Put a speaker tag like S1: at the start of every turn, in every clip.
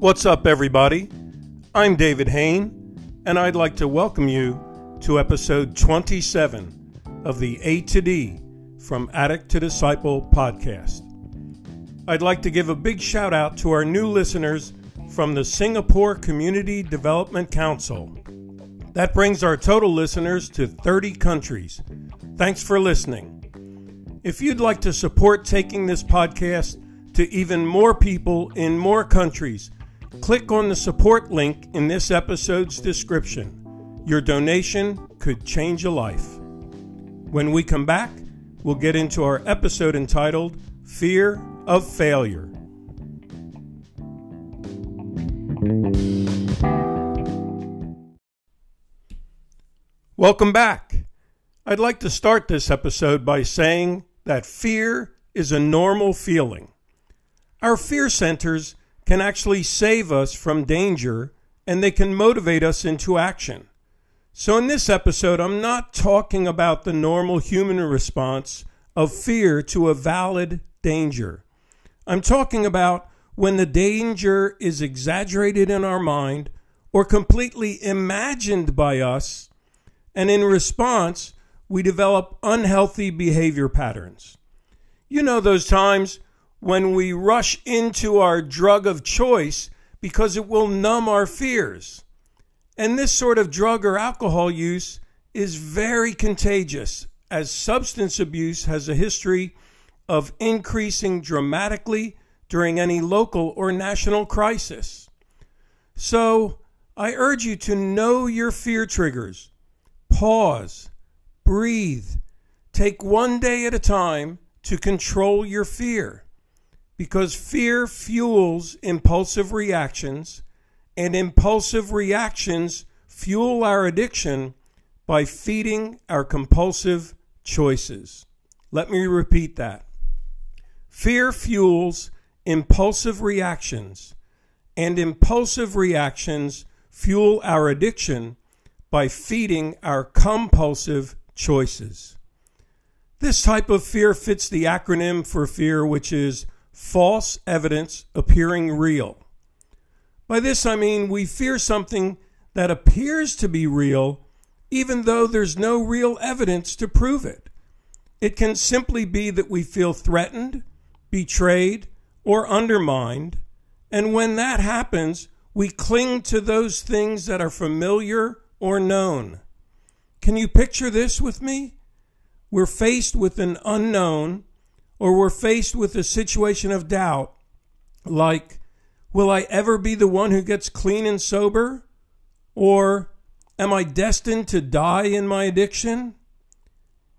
S1: What's up, everybody? I'm David Hain, and I'd like to welcome you to episode 27 of the A to D from Addict to Disciple podcast. I'd like to give a big shout out to our new listeners from the Singapore Community Development Council. That brings our total listeners to 30 countries. Thanks for listening. If you'd like to support taking this podcast to even more people in more countries, click on the support link in this episode's description. Your donation could change a life. When we come back, we'll get into our episode entitled Fear of Failure. Welcome back. I'd like to start this episode by saying that fear is a normal feeling. Our fear centers can actually save us from danger and they can motivate us into action. So, in this episode, I'm not talking about the normal human response of fear to a valid danger. I'm talking about when the danger is exaggerated in our mind or completely imagined by us and in response, we develop unhealthy behavior patterns. You know those times when we rush into our drug of choice because it will numb our fears. And this sort of drug or alcohol use is very contagious, as substance abuse has a history of increasing dramatically during any local or national crisis. So, I urge you to know your fear triggers Pause, breathe, take one day at a time to control your fear because fear fuels impulsive reactions, and impulsive reactions fuel our addiction by feeding our compulsive choices. Let me repeat that. Fear fuels impulsive reactions, and impulsive reactions fuel our addiction by feeding our compulsive choices. This type of fear fits the acronym for fear, which is false evidence appearing real. By this I mean we fear something that appears to be real, even though there's no real evidence to prove it. It can simply be that we feel threatened, betrayed, or undermined, and when that happens, we cling to those things that are familiar or known. Can you picture this with me? We're faced with an unknown, or we're faced with a situation of doubt, like, will I ever be the one who gets clean and sober? Or am I destined to die in my addiction?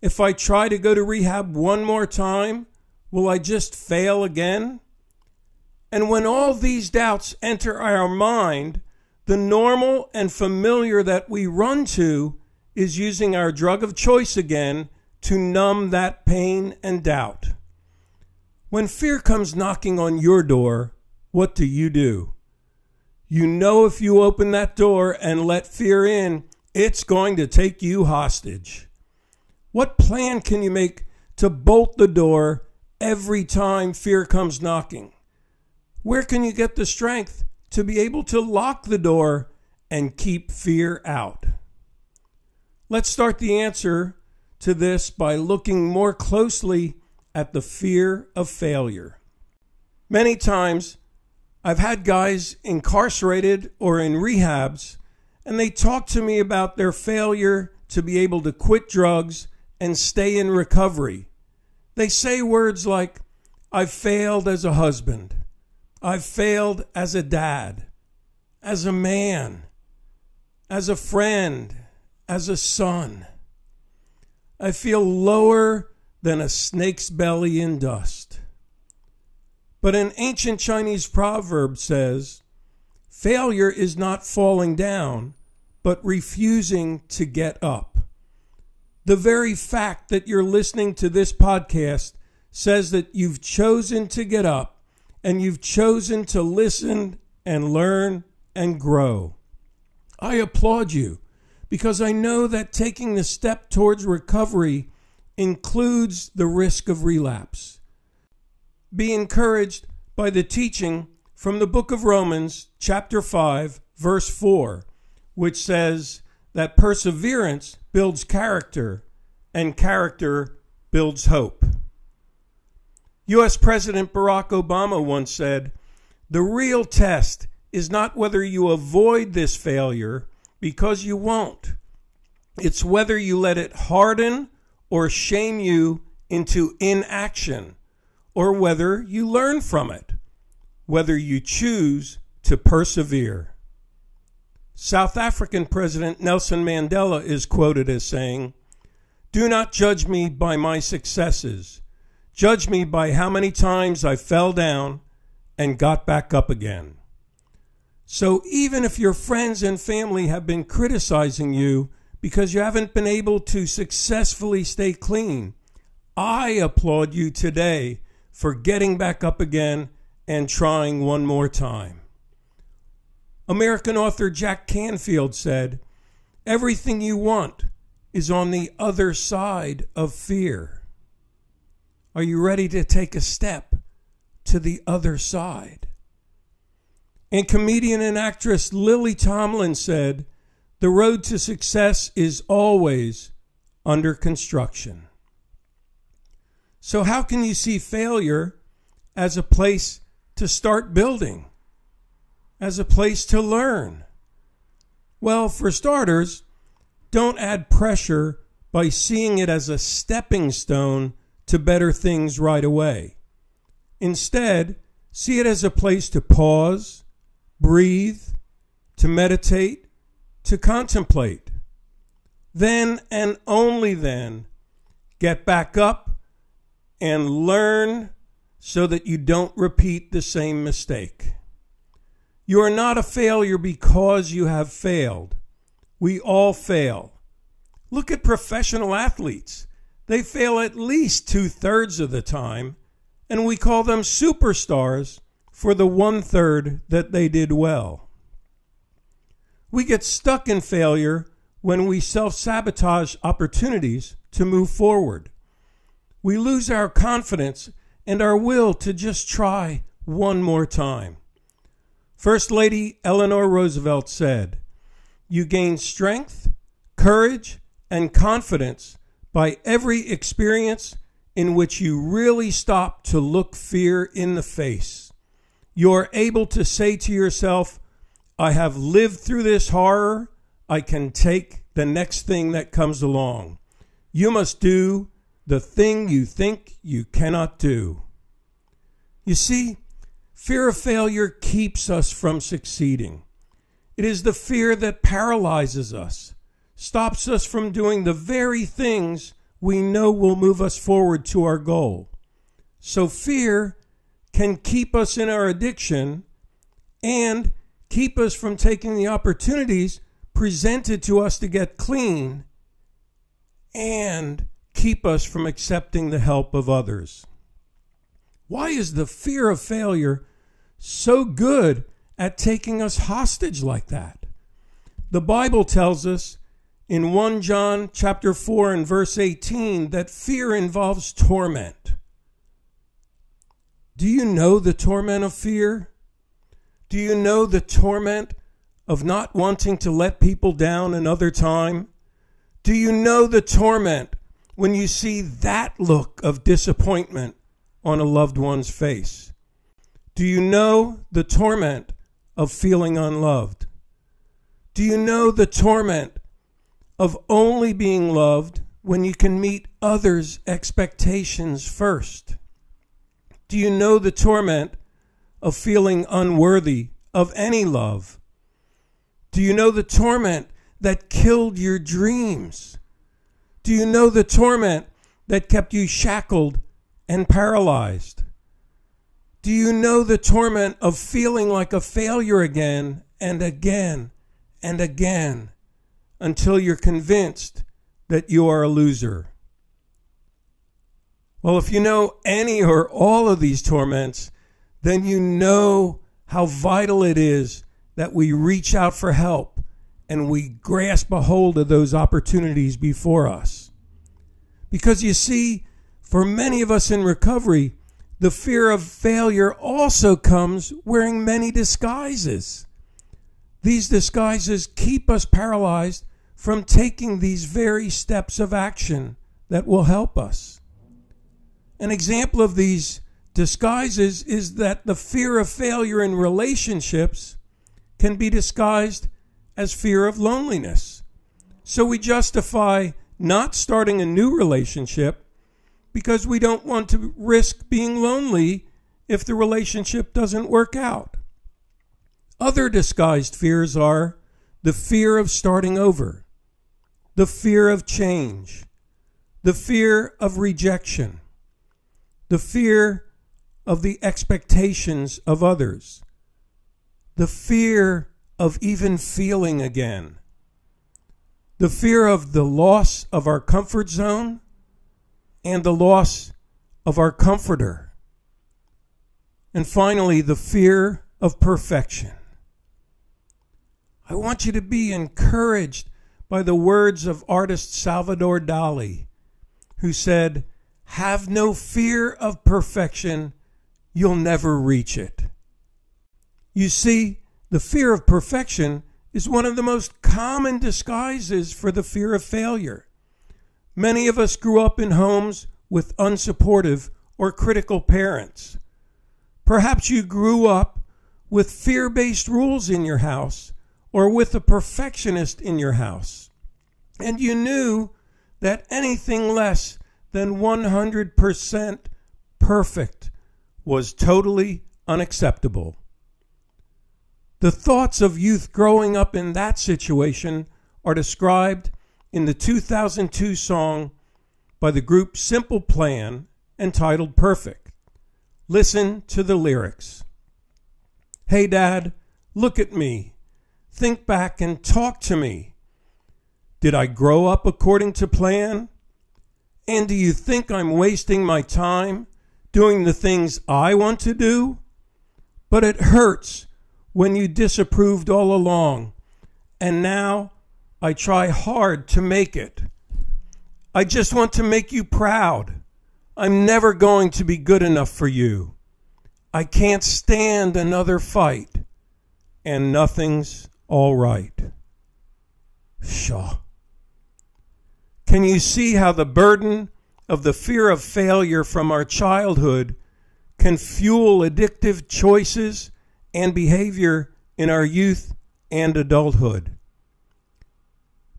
S1: If I try to go to rehab one more time, will I just fail again? And when all these doubts enter our mind, the normal and familiar that we run to is using our drug of choice again to numb that pain and doubt. When fear comes knocking on your door, what do you do? You know if you open that door and let fear in, it's going to take you hostage. What plan can you make to bolt the door every time fear comes knocking? Where can you get the strength to be able to lock the door and keep fear out? Let's start the answer to this by looking more closely at the fear of failure. Many times, I've had guys incarcerated or in rehabs, and they talk to me about their failure to be able to quit drugs and stay in recovery. They say words like, I've failed as a husband. I've failed as a dad, as a man, as a friend, as a son. I feel lower than a snake's belly in dust. But an ancient Chinese proverb says, failure is not falling down, but refusing to get up. The very fact that you're listening to this podcast says that you've chosen to get up and you've chosen to listen and learn and grow. I applaud you because I know that taking the step towards recovery includes the risk of relapse. Be encouraged by the teaching from the book of Romans, chapter 5, verse 4, which says that perseverance builds character and character builds hope. U.S. President Barack Obama once said, The real test is not whether you avoid this failure, because you won't. It's whether you let it harden or shame you into inaction, or whether you learn from it, whether you choose to persevere. South African President Nelson Mandela is quoted as saying, Do not judge me by my successes. Judge me by how many times I fell down and got back up again. So even if your friends and family have been criticizing you because you haven't been able to successfully stay clean, I applaud you today for getting back up again and trying one more time. American author Jack Canfield said, Everything you want is on the other side of fear. Are you ready to take a step to the other side? And comedian and actress Lily Tomlin said, The road to success is always under construction. So, how can you see failure as a place to start building? as a place to learn? Well, for starters, don't add pressure by seeing it as a stepping stone to better things right away. Instead, see it as a place to pause, breathe, to meditate, to contemplate. Then and only then, get back up and learn so that you don't repeat the same mistake. You are not a failure because you have failed. We all fail. Look at professional athletes. They fail at least two thirds of the time, and we call them superstars for the one third that they did well. We get stuck in failure when we self sabotage opportunities to move forward. We lose our confidence and our will to just try one more time. First Lady Eleanor Roosevelt said, You gain strength, courage, and confidence by every experience in which you really stop to look fear in the face. You're able to say to yourself, I have lived through this horror. I can take the next thing that comes along. You must do the thing you think you cannot do. You see, Fear of failure keeps us from succeeding. It is the fear that paralyzes us, stops us from doing the very things we know will move us forward to our goal. So, fear can keep us in our addiction and keep us from taking the opportunities presented to us to get clean and keep us from accepting the help of others. Why is the fear of failure so good at taking us hostage like that. The Bible tells us in 1 John chapter 4 and verse 18 that fear involves torment. Do you know the torment of fear? Do you know the torment of not wanting to let people down another time? Do you know the torment when you see that look of disappointment on a loved one's face? Do you know the torment of feeling unloved? Do you know the torment of only being loved when you can meet others' expectations first? Do you know the torment of feeling unworthy of any love? Do you know the torment that killed your dreams? Do you know the torment that kept you shackled and paralyzed? Do you know the torment of feeling like a failure again and again and again until you're convinced that you are a loser? Well, if you know any or all of these torments, then you know how vital it is that we reach out for help and we grasp a hold of those opportunities before us. Because you see, for many of us in recovery, the fear of failure also comes wearing many disguises. These disguises keep us paralyzed from taking these very steps of action that will help us. An example of these disguises is that the fear of failure in relationships can be disguised as fear of loneliness. So we justify not starting a new relationship because we don't want to risk being lonely if the relationship doesn't work out. Other disguised fears are the fear of starting over, the fear of change, the fear of rejection, the fear of the expectations of others, the fear of even feeling again, the fear of the loss of our comfort zone and the loss of our comforter, and finally, the fear of perfection. I want you to be encouraged by the words of artist Salvador Dali, who said, Have no fear of perfection, you'll never reach it. You see, the fear of perfection is one of the most common disguises for the fear of failure. Many of us grew up in homes with unsupportive or critical parents. Perhaps you grew up with fear based rules in your house or with a perfectionist in your house. And you knew that anything less than 100% perfect was totally unacceptable. The thoughts of youth growing up in that situation are described in the 2002 song by the group Simple Plan entitled Perfect. Listen to the lyrics. Hey, Dad, look at me. Think back and talk to me. Did I grow up according to plan? And do you think I'm wasting my time doing the things I want to do? But it hurts when you disapproved all along, and now I try hard to make it. I just want to make you proud. I'm never going to be good enough for you. I can't stand another fight, and nothing's all right. Shaw. Can you see how the burden of the fear of failure from our childhood can fuel addictive choices and behavior in our youth and adulthood.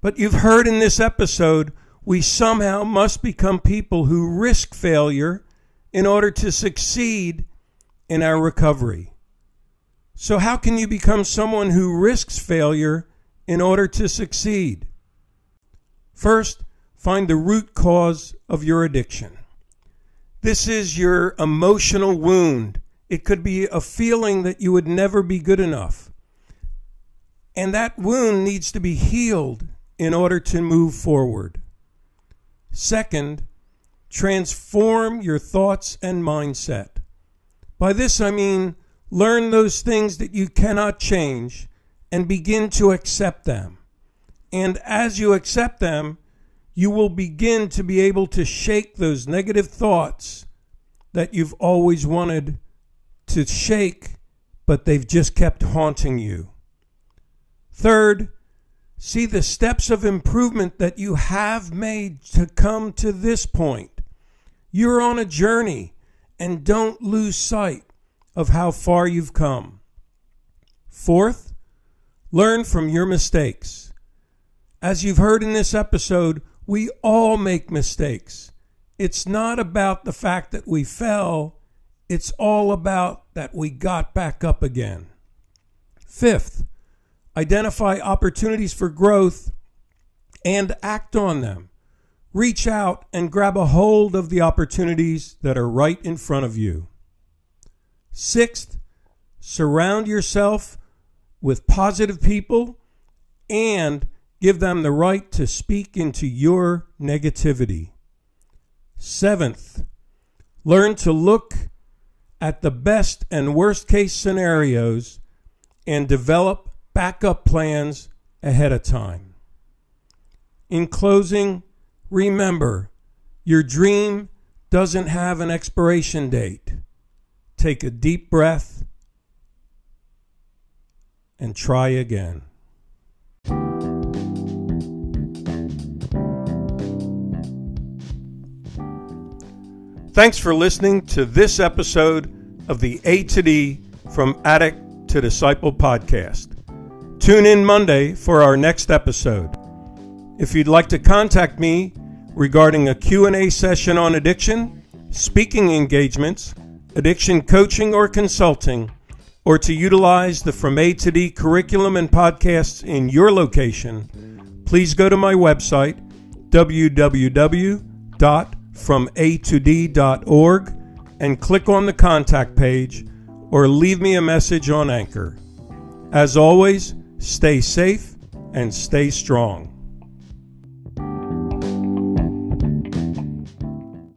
S1: But you've heard in this episode, we somehow must become people who risk failure in order to succeed in our recovery. So, how can you become someone who risks failure in order to succeed? First, find the root cause of your addiction. This is your emotional wound it could be a feeling that you would never be good enough. And that wound needs to be healed in order to move forward. Second, transform your thoughts and mindset. By this I mean learn those things that you cannot change and begin to accept them. And as you accept them, you will begin to be able to shake those negative thoughts that you've always wanted to shake, but they've just kept haunting you. Third, see the steps of improvement that you have made to come to this point. You're on a journey and don't lose sight of how far you've come. Fourth, learn from your mistakes. As you've heard in this episode, we all make mistakes. It's not about the fact that we fell, it's all about that we got back up again. Fifth, identify opportunities for growth and act on them. Reach out and grab a hold of the opportunities that are right in front of you. Sixth, surround yourself with positive people and give them the right to speak into your negativity. Seventh, learn to look at the best and worst case scenarios and develop backup plans ahead of time. In closing, remember your dream doesn't have an expiration date. take a deep breath and try again. Thanks for listening to this episode of the A to D from Addict to Disciple podcast. Tune in Monday for our next episode. If you'd like to contact me regarding a Q&A session on addiction, speaking engagements, addiction coaching or consulting, or to utilize the From A to D curriculum and podcasts in your location, please go to my website www from-a-to-d.org and click on the contact page or leave me a message on Anchor. As always, stay safe and stay strong.